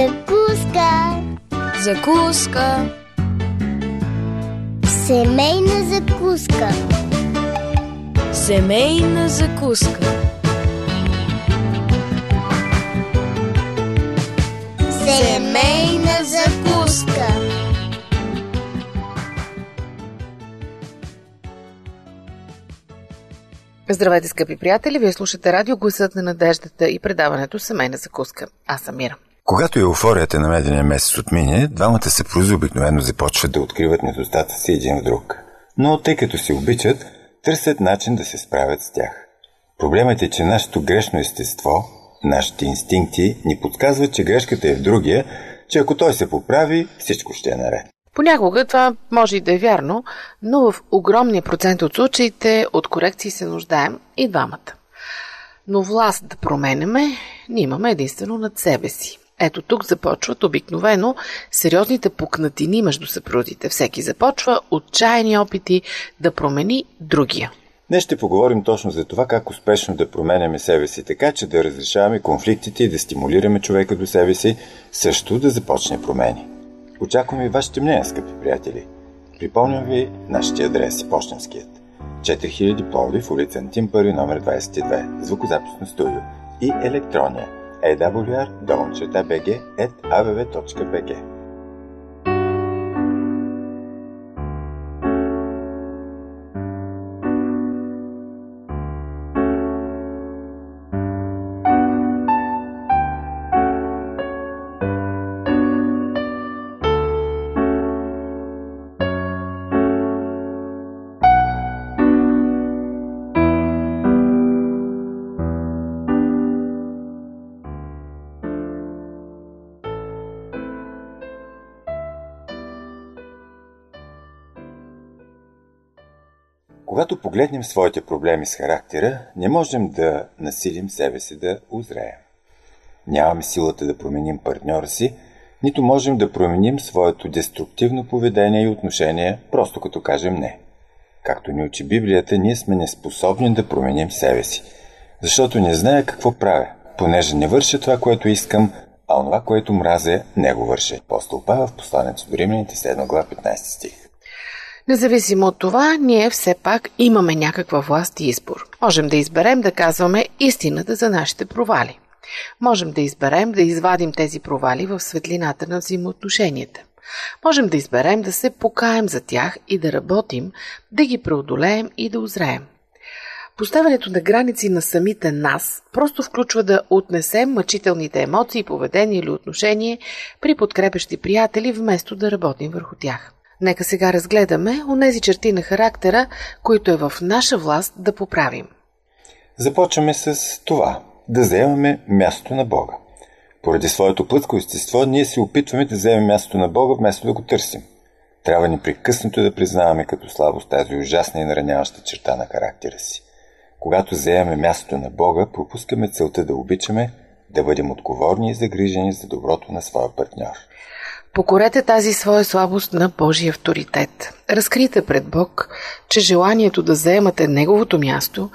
Закуска. Закуска. Семейна закуска. Семейна закуска. Семейна закуска. Здравейте, скъпи приятели! Вие слушате радио Гласът на надеждата и предаването Семейна закуска. Аз съм Мира. Когато еуфорията на медения месец отмине, двамата съпрузи обикновено започват да откриват недостата си един в друг. Но тъй като се обичат, търсят начин да се справят с тях. Проблемът е, че нашето грешно естество, нашите инстинкти ни подсказват, че грешката е в другия, че ако той се поправи, всичко ще е наред. Понякога това може и да е вярно, но в огромния процент от случаите от корекции се нуждаем и двамата. Но власт да променяме, ние имаме единствено над себе си. Ето тук започват обикновено сериозните пукнатини между съпрузите. Всеки започва отчаяни опити да промени другия. Днес ще поговорим точно за това как успешно да променяме себе си така, че да разрешаваме конфликтите и да стимулираме човека до себе си също да започне промени. Очакваме вашите мнения, скъпи приятели. Припомням ви нашите адреси, почтенският. 4000 Пловдив, улица Антим 1, номер 22, звукозаписно студио и електрония awr.tabg.avv.pg Когато погледнем своите проблеми с характера, не можем да насилим себе си да озреем. Нямаме силата да променим партньора си, нито можем да променим своето деструктивно поведение и отношение, просто като кажем не. Както ни учи Библията, ние сме неспособни да променим себе си, защото не знае какво правя, понеже не върша това, което искам, а онова, което мразя, не го върша. Апостол Павел в посланието до Римляните 7 глава 15 стих. Независимо от това, ние все пак имаме някаква власт и избор. Можем да изберем да казваме истината за нашите провали. Можем да изберем да извадим тези провали в светлината на взаимоотношенията. Можем да изберем да се покаем за тях и да работим, да ги преодолеем и да озреем. Поставянето на граници на самите нас просто включва да отнесем мъчителните емоции, поведение или отношение при подкрепещи приятели, вместо да работим върху тях. Нека сега разгледаме онези черти на характера, които е в наша власт да поправим. Започваме с това да заемаме място на Бога. Поради своето плътко естество, ние се опитваме да вземем мястото на Бога, вместо да го търсим. Трябва непрекъснато да признаваме като слабост тази ужасна и нараняваща черта на характера си. Когато заемаме мястото на Бога, пропускаме целта да обичаме, да бъдем отговорни и загрижени за доброто на своя партньор. Покорете тази своя слабост на Божия авторитет. Разкрите пред Бог, че желанието да заемате Неговото място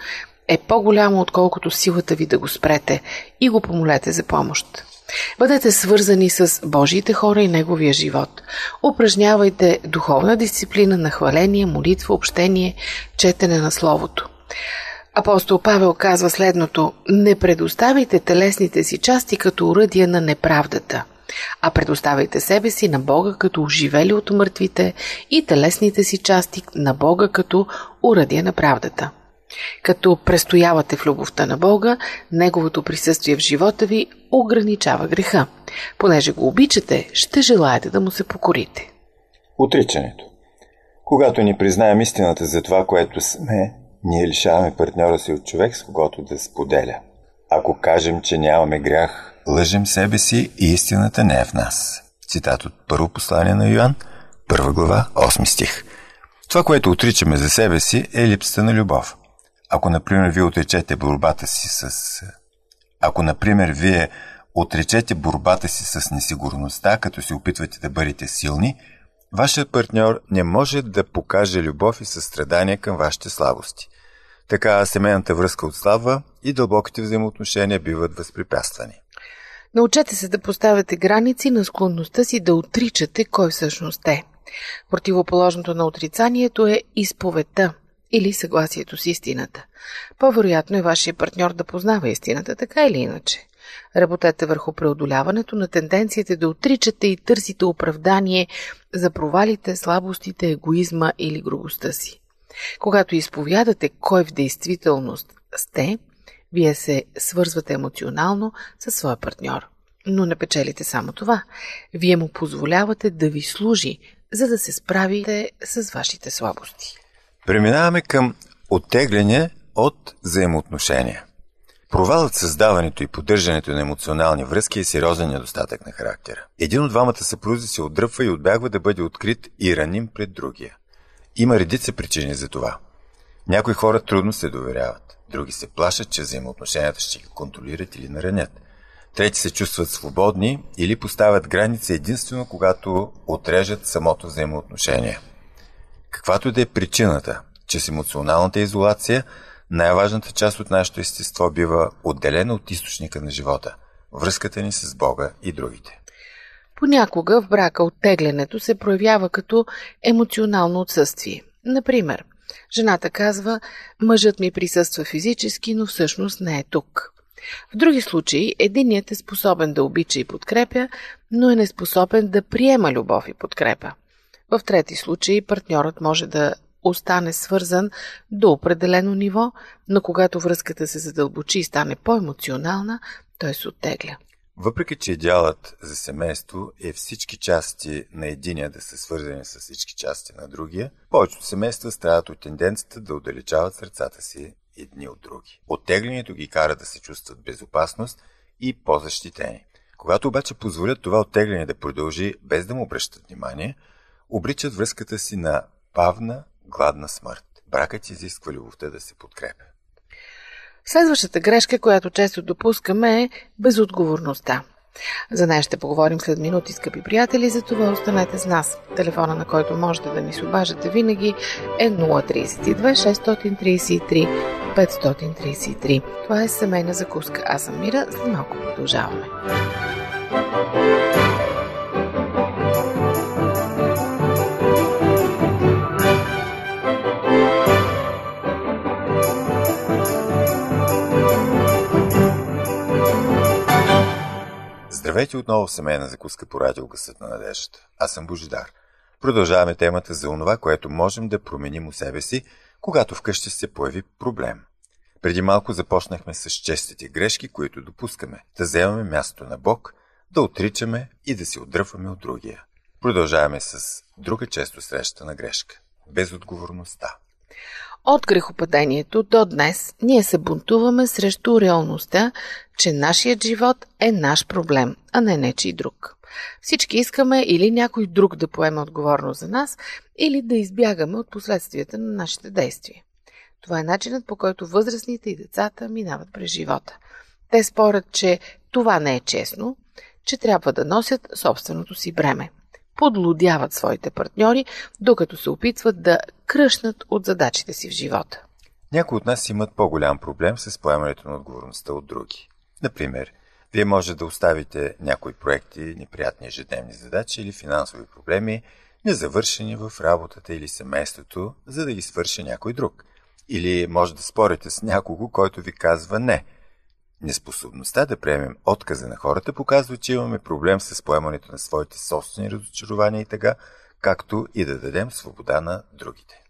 е по-голямо, отколкото силата ви да го спрете и го помолете за помощ. Бъдете свързани с Божиите хора и Неговия живот. Упражнявайте духовна дисциплина на хваление, молитва, общение, четене на Словото. Апостол Павел казва следното Не предоставяйте телесните си части като уръдия на неправдата – а предоставяйте себе си на Бога като оживели от мъртвите и телесните си части на Бога като урадие на правдата. Като престоявате в любовта на Бога, Неговото присъствие в живота ви ограничава греха. Понеже го обичате, ще желаете да му се покорите. Отричането. Когато ни признаем истината за това, което сме, ние лишаваме партньора си от човек, с когото да споделя. Ако кажем, че нямаме грях, лъжем себе си и истината не е в нас. Цитат от първо послание на Йоан, първа глава, 8 стих. Това, което отричаме за себе си, е липсата на любов. Ако, например, вие отречете борбата си с... Ако, например, вие отречете борбата си с несигурността, като се опитвате да бъдете силни, вашият партньор не може да покаже любов и състрадание към вашите слабости. Така семейната връзка отслабва и дълбоките взаимоотношения биват възпрепятствани. Научете се да поставяте граници на склонността си да отричате кой всъщност е. Противоположното на отрицанието е изповедта или съгласието с истината. По-вероятно е вашия партньор да познава истината, така или иначе. Работете върху преодоляването на тенденцията да отричате и търсите оправдание за провалите, слабостите, егоизма или грубостта си. Когато изповядате кой в действителност сте, вие се свързвате емоционално със своя партньор. Но не печелите само това. Вие му позволявате да ви служи, за да се справите с вашите слабости. Преминаваме към оттегляне от взаимоотношения. Провалът в създаването и поддържането на емоционални връзки е сериозен недостатък на характера. Един от двамата съпрузи се отдръпва и отбягва да бъде открит и раним пред другия. Има редица причини за това. Някои хора трудно се доверяват, други се плашат, че взаимоотношенията ще ги контролират или наранят. Трети се чувстват свободни или поставят граници единствено когато отрежат самото взаимоотношение. Каквато да е причината, че с емоционалната изолация най-важната част от нашето естество бива отделена от източника на живота – връзката ни с Бога и другите. Понякога в брака оттеглянето се проявява като емоционално отсъствие. Например, жената казва, мъжът ми присъства физически, но всъщност не е тук. В други случаи единият е способен да обича и подкрепя, но е неспособен да приема любов и подкрепа. В трети случаи партньорът може да остане свързан до определено ниво, но когато връзката се задълбочи и стане по-емоционална, той се оттегля. Въпреки, че идеалът за семейство е всички части на единия да са свързани с всички части на другия, повечето семейства страдат от тенденцията да отдалечават сърцата си едни от други. Оттеглянето ги кара да се чувстват безопасност и по-защитени. Когато обаче позволят това оттегляне да продължи без да му обръщат внимание, обричат връзката си на бавна, гладна смърт. Бракът изисква любовта да се подкрепя. Следващата грешка, която често допускаме е безотговорността. За нея ще поговорим след минути, скъпи приятели, за това останете с нас. Телефона, на който можете да ни се обажете винаги е 032 633 533. Това е семейна закуска. Аз съм Мира, след малко продължаваме. Здравейте отново в семейна закуска по радио Гъсът на надеждата. Аз съм Божидар. Продължаваме темата за онова, което можем да променим у себе си, когато вкъщи се появи проблем. Преди малко започнахме с честите грешки, които допускаме. Да вземаме място на Бог, да отричаме и да се отдръпваме от другия. Продължаваме с друга често срещана грешка – безотговорността. От грехопадението до днес ние се бунтуваме срещу реалността, че нашият живот е наш проблем, а не нечи друг. Всички искаме или някой друг да поеме отговорност за нас, или да избягаме от последствията на нашите действия. Това е начинът по който възрастните и децата минават през живота. Те спорят, че това не е честно, че трябва да носят собственото си бреме подлудяват своите партньори, докато се опитват да кръшнат от задачите си в живота. Някои от нас имат по-голям проблем с поемането на отговорността от други. Например, вие може да оставите някои проекти, неприятни ежедневни задачи или финансови проблеми, незавършени в работата или семейството, за да ги свърши някой друг. Или може да спорите с някого, който ви казва не – Неспособността да приемем отказа на хората показва, че имаме проблем с поемането на своите собствени разочарования и така, както и да дадем свобода на другите.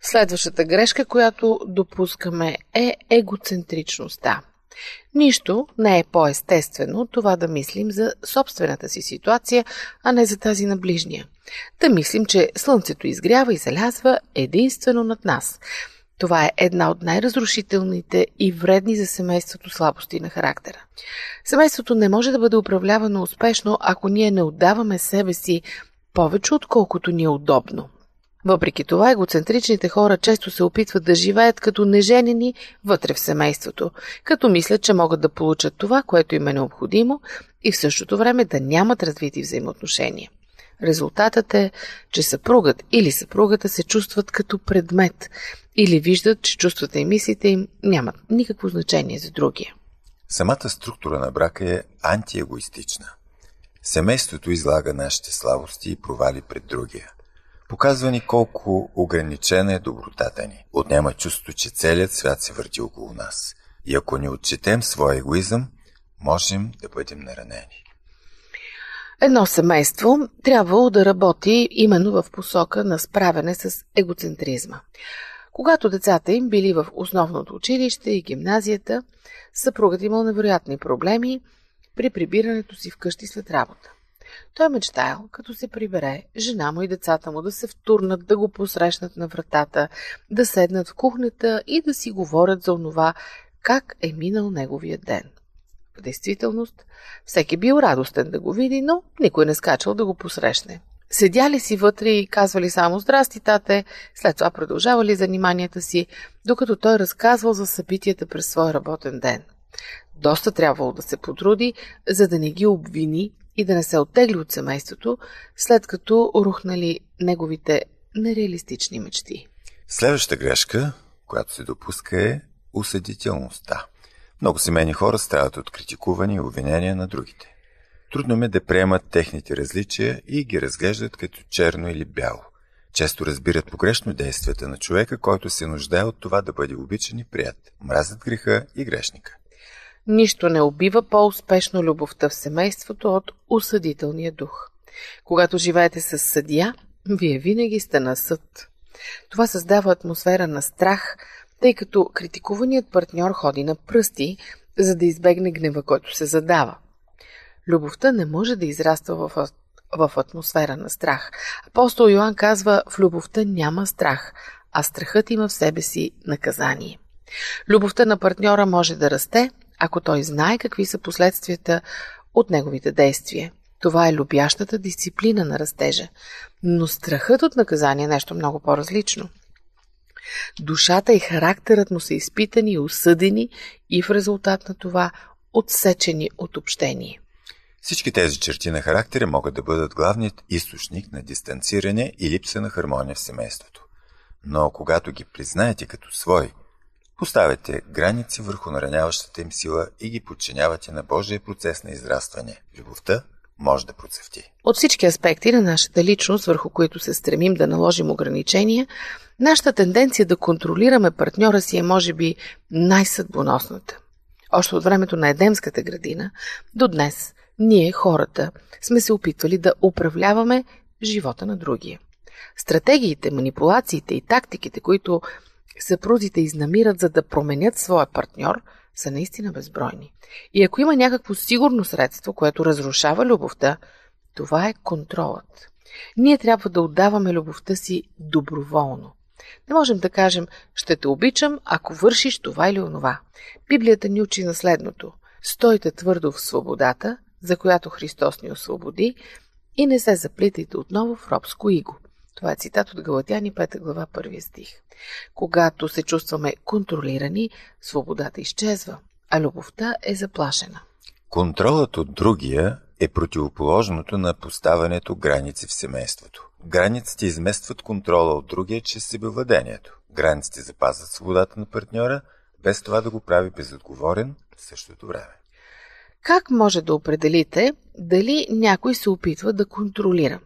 Следващата грешка, която допускаме е егоцентричността. Нищо не е по-естествено това да мислим за собствената си ситуация, а не за тази на ближния. Да мислим, че слънцето изгрява и залязва единствено над нас. Това е една от най-разрушителните и вредни за семейството слабости на характера. Семейството не може да бъде управлявано успешно, ако ние не отдаваме себе си повече, отколкото ни е удобно. Въпреки това, егоцентричните хора често се опитват да живеят като неженени вътре в семейството, като мислят, че могат да получат това, което им е необходимо и в същото време да нямат развити взаимоотношения. Резултатът е, че съпругът или съпругата се чувстват като предмет или виждат, че чувствата и мислите им нямат никакво значение за другия. Самата структура на брака е антиегоистична. Семейството излага нашите слабости и провали пред другия. Показва ни колко ограничена е добротата ни. Отнема чувството, че целият свят се върти около нас. И ако не отчетем своя егоизъм, можем да бъдем наранени. Едно семейство трябвало да работи именно в посока на справяне с егоцентризма. Когато децата им били в основното училище и гимназията, съпругът имал невероятни проблеми при прибирането си вкъщи след работа. Той мечтаял, като се прибере, жена му и децата му да се втурнат, да го посрещнат на вратата, да седнат в кухнята и да си говорят за онова, как е минал неговия ден. В действителност, всеки бил радостен да го види, но никой не скачал да го посрещне. Седяли си вътре и казвали само «Здрасти, тате», след това продължавали заниманията си, докато той разказвал за събитията през своя работен ден. Доста трябвало да се потруди, за да не ги обвини и да не се оттегли от семейството, след като рухнали неговите нереалистични мечти. Следващата грешка, която се допуска е усъдителността. Много семейни хора страдат от критикуване и обвинения на другите. Трудно ме да приемат техните различия и ги разглеждат като черно или бяло. Често разбират погрешно действията на човека, който се нуждае от това да бъде обичан и прият. Мразят греха и грешника. Нищо не убива по-успешно любовта в семейството от осъдителния дух. Когато живеете с съдия, вие винаги сте на съд. Това създава атмосфера на страх, тъй като критикуваният партньор ходи на пръсти, за да избегне гнева, който се задава. Любовта не може да израства в, в атмосфера на страх. Апостол Йоанн казва, в любовта няма страх, а страхът има в себе си наказание. Любовта на партньора може да расте, ако той знае какви са последствията от неговите действия. Това е любящата дисциплина на растежа. Но страхът от наказание е нещо много по-различно. Душата и характерът му са изпитани и осъдени и в резултат на това отсечени от общение. Всички тези черти на характера могат да бъдат главният източник на дистанциране и липса на хармония в семейството. Но когато ги признаете като свои, поставяте граници върху нараняващата им сила и ги подчинявате на Божия процес на израстване. Любовта може да процъфти. От всички аспекти на нашата личност, върху които се стремим да наложим ограничения, нашата тенденция да контролираме партньора си е може би най-съдбоносната. Още от времето на Едемската градина до днес ние, хората, сме се опитвали да управляваме живота на другия. Стратегиите, манипулациите и тактиките, които съпрузите изнамират за да променят своя партньор, са наистина безбройни. И ако има някакво сигурно средство, което разрушава любовта, това е контролът. Ние трябва да отдаваме любовта си доброволно. Не можем да кажем, ще те обичам, ако вършиш това или онова. Библията ни учи на следното. Стойте твърдо в свободата, за която Христос ни освободи, и не се заплитайте отново в робско иго. Това е цитат от Галатяни 5 глава 1 стих. Когато се чувстваме контролирани, свободата изчезва, а любовта е заплашена. Контролът от другия е противоположното на поставянето граници в семейството. Границите изместват контрола от другия чрез себевладението. Границите запазват свободата на партньора, без това да го прави безотговорен в същото време. Как може да определите дали някой се опитва да контролира?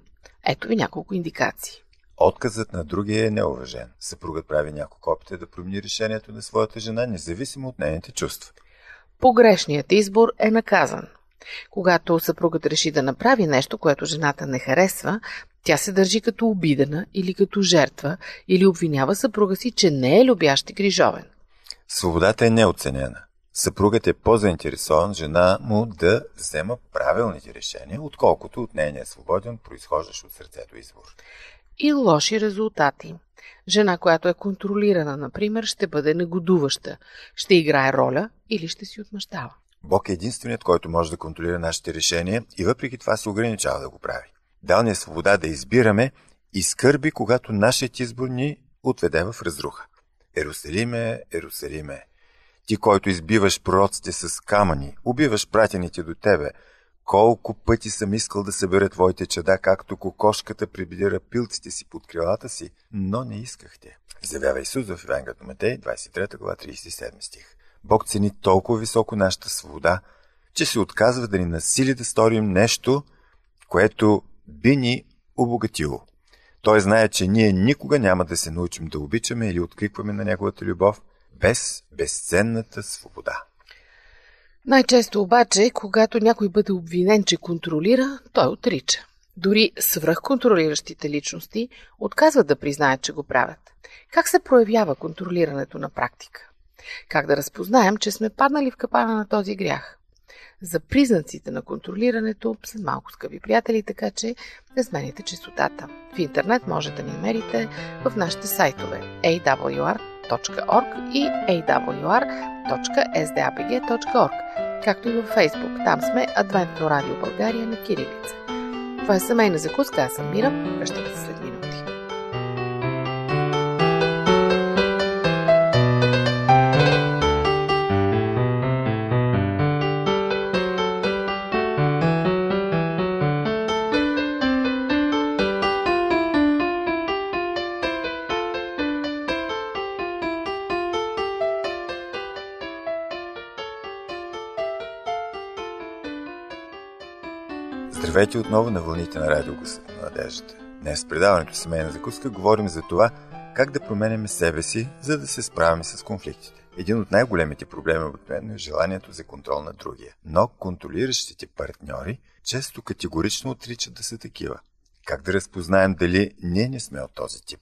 Ето ви няколко индикации. Отказът на другия е неуважен. Съпругът прави няколко опита да промени решението на своята жена, независимо от нейните чувства. Погрешният избор е наказан. Когато съпругът реши да направи нещо, което жената не харесва, тя се държи като обидена или като жертва или обвинява съпруга си, че не е любящ и грижовен. Свободата е неоценена. Съпругът е по-заинтересован жена му да взема правилните решения, отколкото от нейния свободен, произхождащ от сърцето избор. И лоши резултати. Жена, която е контролирана, например, ще бъде негодуваща, ще играе роля или ще си отмъщава. Бог е единственият, който може да контролира нашите решения и въпреки това се ограничава да го прави. Дал ни е свобода да избираме и скърби, когато нашият избор ни отведе в разруха. Ерусалиме, Ерусалиме, ти, който избиваш пророците с камъни, убиваш пратените до тебе, колко пъти съм искал да събера твоите чада, както кокошката прибира пилците си под крилата си, но не искахте. Завява Исус в Евангелието Матей, 23 глава, 37 стих. Бог цени толкова високо нашата свобода, че се отказва да ни насили да сторим нещо, което би ни обогатило. Той знае, че ние никога няма да се научим да обичаме или откликваме на Неговата любов без безценната свобода. Най-често обаче, когато някой бъде обвинен, че контролира, той отрича. Дори свръхконтролиращите личности отказват да признаят, че го правят. Как се проявява контролирането на практика? Как да разпознаем, че сме паднали в капана на този грях? За признаците на контролирането са малко скъпи приятели, така че не смените частотата. В интернет може да ни намерите в нашите сайтове awr.org и awr.sdapg.org, както и във Facebook. Там сме Адвентно радио България на Кирилица. Това е семейна закуска, аз съм Мира. Връщаме се след Здравейте отново на вълните на радио Гласът на надеждата. Днес в предаването Семейна закуска говорим за това как да променяме себе си, за да се справяме с конфликтите. Един от най-големите проблеми обикновено е желанието за контрол на другия. Но контролиращите партньори често категорично отричат да са такива. Как да разпознаем дали ние не сме от този тип?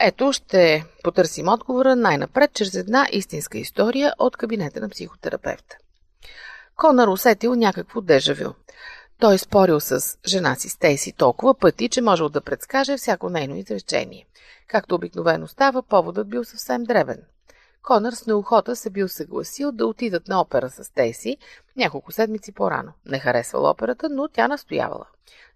Ето ще потърсим отговора най-напред чрез една истинска история от кабинета на психотерапевта. Конър усетил някакво дежавю. Той спорил с жена си Стейси толкова пъти, че можел да предскаже всяко нейно изречение. Както обикновено става, поводът бил съвсем дребен. Конър с неохота се бил съгласил да отидат на опера с Стейси няколко седмици по-рано. Не харесвал операта, но тя настоявала.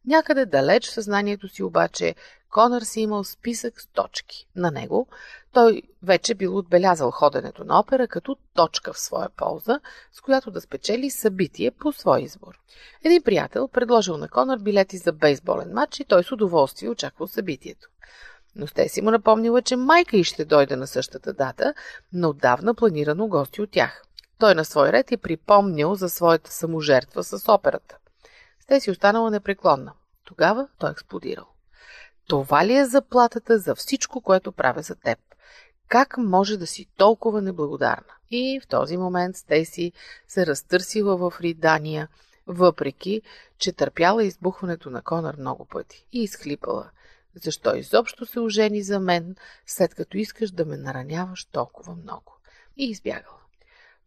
Някъде далеч в съзнанието си обаче Конър си имал списък с точки. На него той вече бил отбелязал ходенето на опера като точка в своя полза, с която да спечели събитие по свой избор. Един приятел предложил на Конър билети за бейсболен матч и той с удоволствие очаквал събитието. Но сте си му напомнила, че майка и ще дойде на същата дата, на отдавна планирано гости от тях. Той на свой ред е припомнил за своята саможертва с операта. Сте си останала непреклонна. Тогава той експлодирал. Това ли е заплатата за всичко, което правя за теб? Как може да си толкова неблагодарна? И в този момент Стейси се разтърсила в ридания, въпреки, че търпяла избухването на Конър много пъти и изхлипала. Защо изобщо се ожени за мен, след като искаш да ме нараняваш толкова много? И избягала.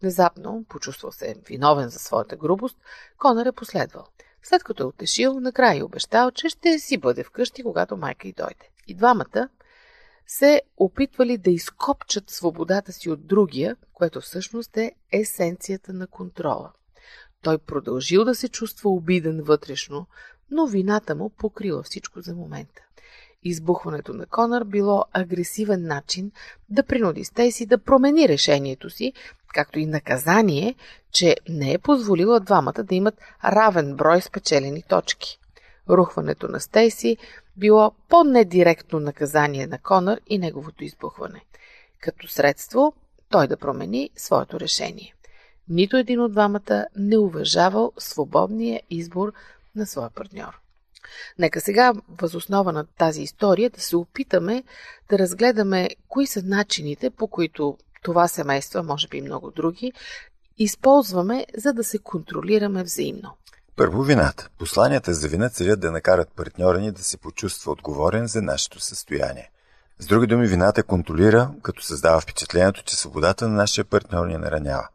Внезапно, почувствал се виновен за своята грубост, Конър е последвал. След като е отешил, накрая е обещал, че ще си бъде вкъщи, когато майка й дойде. И двамата се опитвали да изкопчат свободата си от другия, което всъщност е есенцията на контрола. Той продължил да се чувства обиден вътрешно, но вината му покрила всичко за момента. Избухването на Конър било агресивен начин да принуди Стейси да промени решението си, както и наказание, че не е позволила двамата да имат равен брой спечелени точки. Рухването на Стейси било по-недиректно наказание на Конър и неговото избухване. Като средство той да промени своето решение. Нито един от двамата не уважавал свободния избор на своя партньор. Нека сега, възоснова на тази история, да се опитаме да разгледаме кои са начините, по които това семейство, може би и много други, използваме, за да се контролираме взаимно. Първо вината. Посланията за вина целят да накарат партньора ни да се почувства отговорен за нашето състояние. С други думи, вината контролира, като създава впечатлението, че свободата на нашия партньор ни наранява.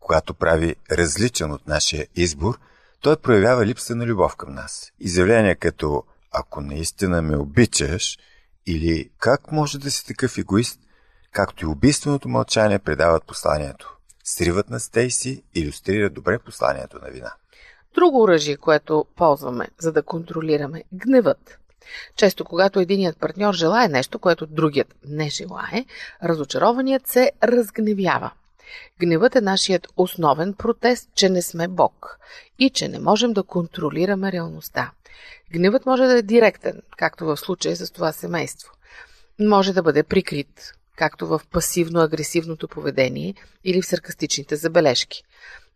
Когато прави различен от нашия избор, той проявява липса на любов към нас. Изявления като «Ако наистина ме обичаш» или «Как може да си такъв егоист?» Както и убийственото мълчание предават посланието. Сривът на Стейси иллюстрира добре посланието на вина. Друго оръжие, което ползваме, за да контролираме – гневът. Често, когато единият партньор желая нещо, което другият не желае, разочарованият се разгневява. Гневът е нашият основен протест, че не сме Бог и че не можем да контролираме реалността. Гневът може да е директен, както в случая с това семейство. Може да бъде прикрит, както в пасивно-агресивното поведение или в саркастичните забележки.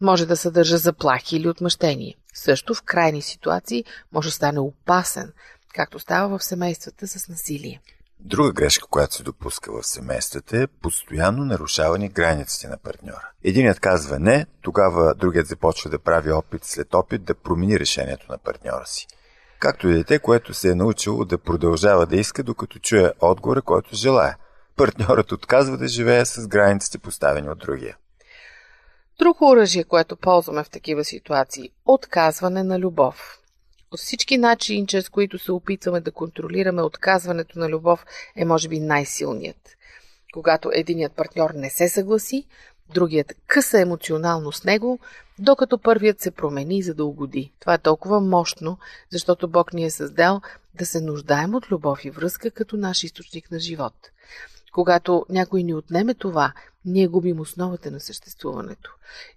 Може да съдържа заплахи или отмъщение. Също в крайни ситуации може да стане опасен, както става в семействата с насилие. Друга грешка, която се допуска в семействата е постоянно нарушаване границите на партньора. Единият казва не, тогава другият започва да прави опит след опит да промени решението на партньора си. Както и дете, което се е научило да продължава да иска, докато чуе отговора, който желая. Партньорът отказва да живее с границите поставени от другия. Друго оръжие, което ползваме в такива ситуации – отказване на любов. От всички начини, чрез които се опитваме да контролираме отказването на любов, е може би най-силният. Когато единият партньор не се съгласи, другият къса емоционално с него, докато първият се промени за да угоди. Това е толкова мощно, защото Бог ни е създал да се нуждаем от любов и връзка като наш източник на живот. Когато някой ни отнеме това, ние губим основата на съществуването.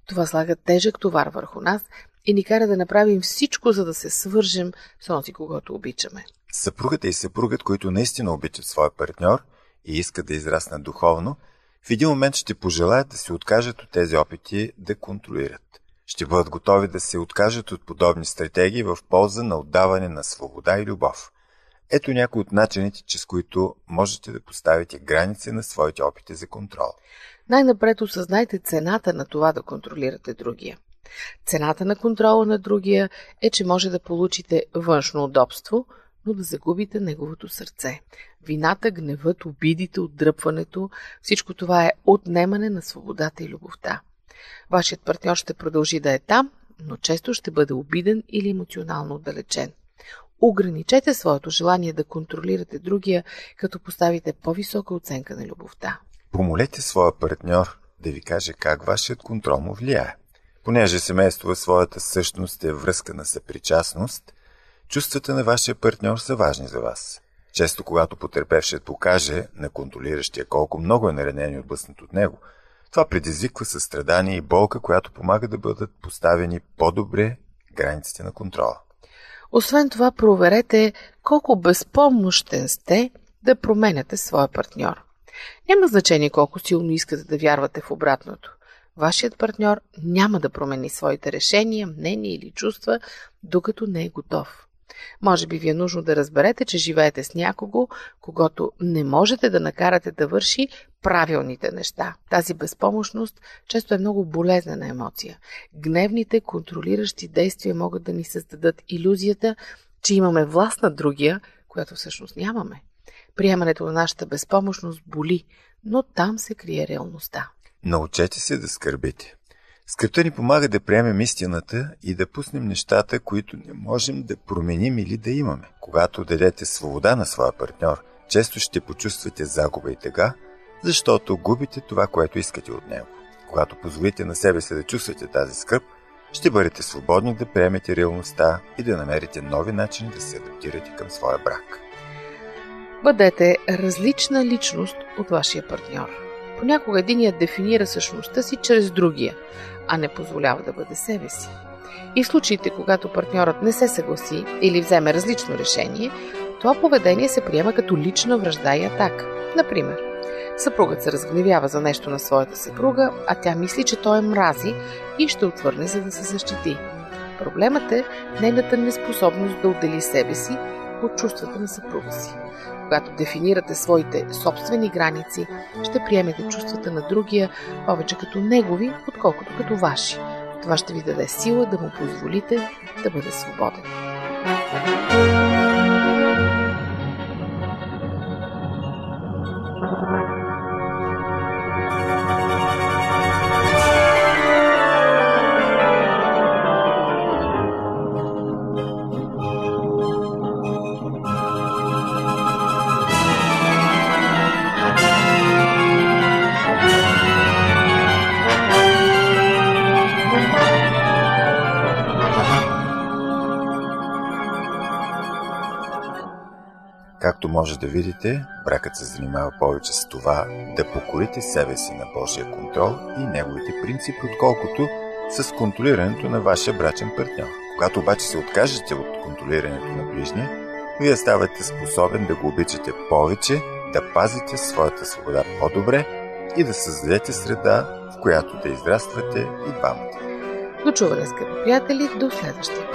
Това слага тежък товар върху нас и ни кара да направим всичко, за да се свържем с онзи, когато обичаме. Съпругата и съпругът, които наистина обичат своя партньор и искат да израснат духовно, в един момент ще пожелаят да се откажат от тези опити да контролират. Ще бъдат готови да се откажат от подобни стратегии в полза на отдаване на свобода и любов. Ето някои от начините, чрез които можете да поставите граници на своите опити за контрол. Най-напред осъзнайте цената на това да контролирате другия. Цената на контрола на другия е, че може да получите външно удобство, но да загубите неговото сърце. Вината, гневът, обидите, отдръпването, всичко това е отнемане на свободата и любовта. Вашият партньор ще продължи да е там, но често ще бъде обиден или емоционално отдалечен. Ограничете своето желание да контролирате другия, като поставите по-висока оценка на любовта. Помолете своя партньор да ви каже как вашият контрол му влияе. Понеже семейство в своята същност е връзка на съпричастност, чувствата на вашия партньор са важни за вас. Често, когато потерпевшият покаже на контролиращия колко много е наранен и отблъснат от него, това предизвиква състрадание и болка, която помага да бъдат поставени по-добре границите на контрола. Освен това, проверете колко безпомощен сте да променяте своя партньор. Няма значение колко силно искате да вярвате в обратното. Вашият партньор няма да промени своите решения, мнения или чувства, докато не е готов. Може би ви е нужно да разберете, че живеете с някого, когато не можете да накарате да върши правилните неща. Тази безпомощност често е много болезнена емоция. Гневните, контролиращи действия могат да ни създадат иллюзията, че имаме власт над другия, която всъщност нямаме. Приемането на нашата безпомощност боли, но там се крие реалността. Научете се да скърбите. Скръпта ни помага да приемем истината и да пуснем нещата, които не можем да променим или да имаме. Когато дадете свобода на своя партньор, често ще почувствате загуба и тега, защото губите това, което искате от него. Когато позволите на себе си да чувствате тази скръп, ще бъдете свободни да приемете реалността и да намерите нови начини да се адаптирате към своя брак. Бъдете различна личност от вашия партньор. Понякога единият дефинира същността си чрез другия, а не позволява да бъде себе си. И в случаите, когато партньорът не се съгласи или вземе различно решение, това поведение се приема като лична връжда и атака. Например, съпругът се разгневява за нещо на своята съпруга, а тя мисли, че той е мрази и ще отвърне, за да се защити. Проблемът е нейната неспособност да отдели себе си от чувствата на съпруга си. Когато дефинирате своите собствени граници, ще приемете чувствата на другия повече като негови, отколкото като ваши. Това ще ви даде сила да му позволите да бъде свободен. Както може да видите, бракът се занимава повече с това да покорите себе си на Божия контрол и неговите принципи, отколкото с контролирането на вашия брачен партньор. Когато обаче се откажете от контролирането на ближния, вие ставате способен да го обичате повече, да пазите своята свобода по-добре и да създадете среда, в която да израствате и двамата. До чуване, скъпи приятели, до следващия.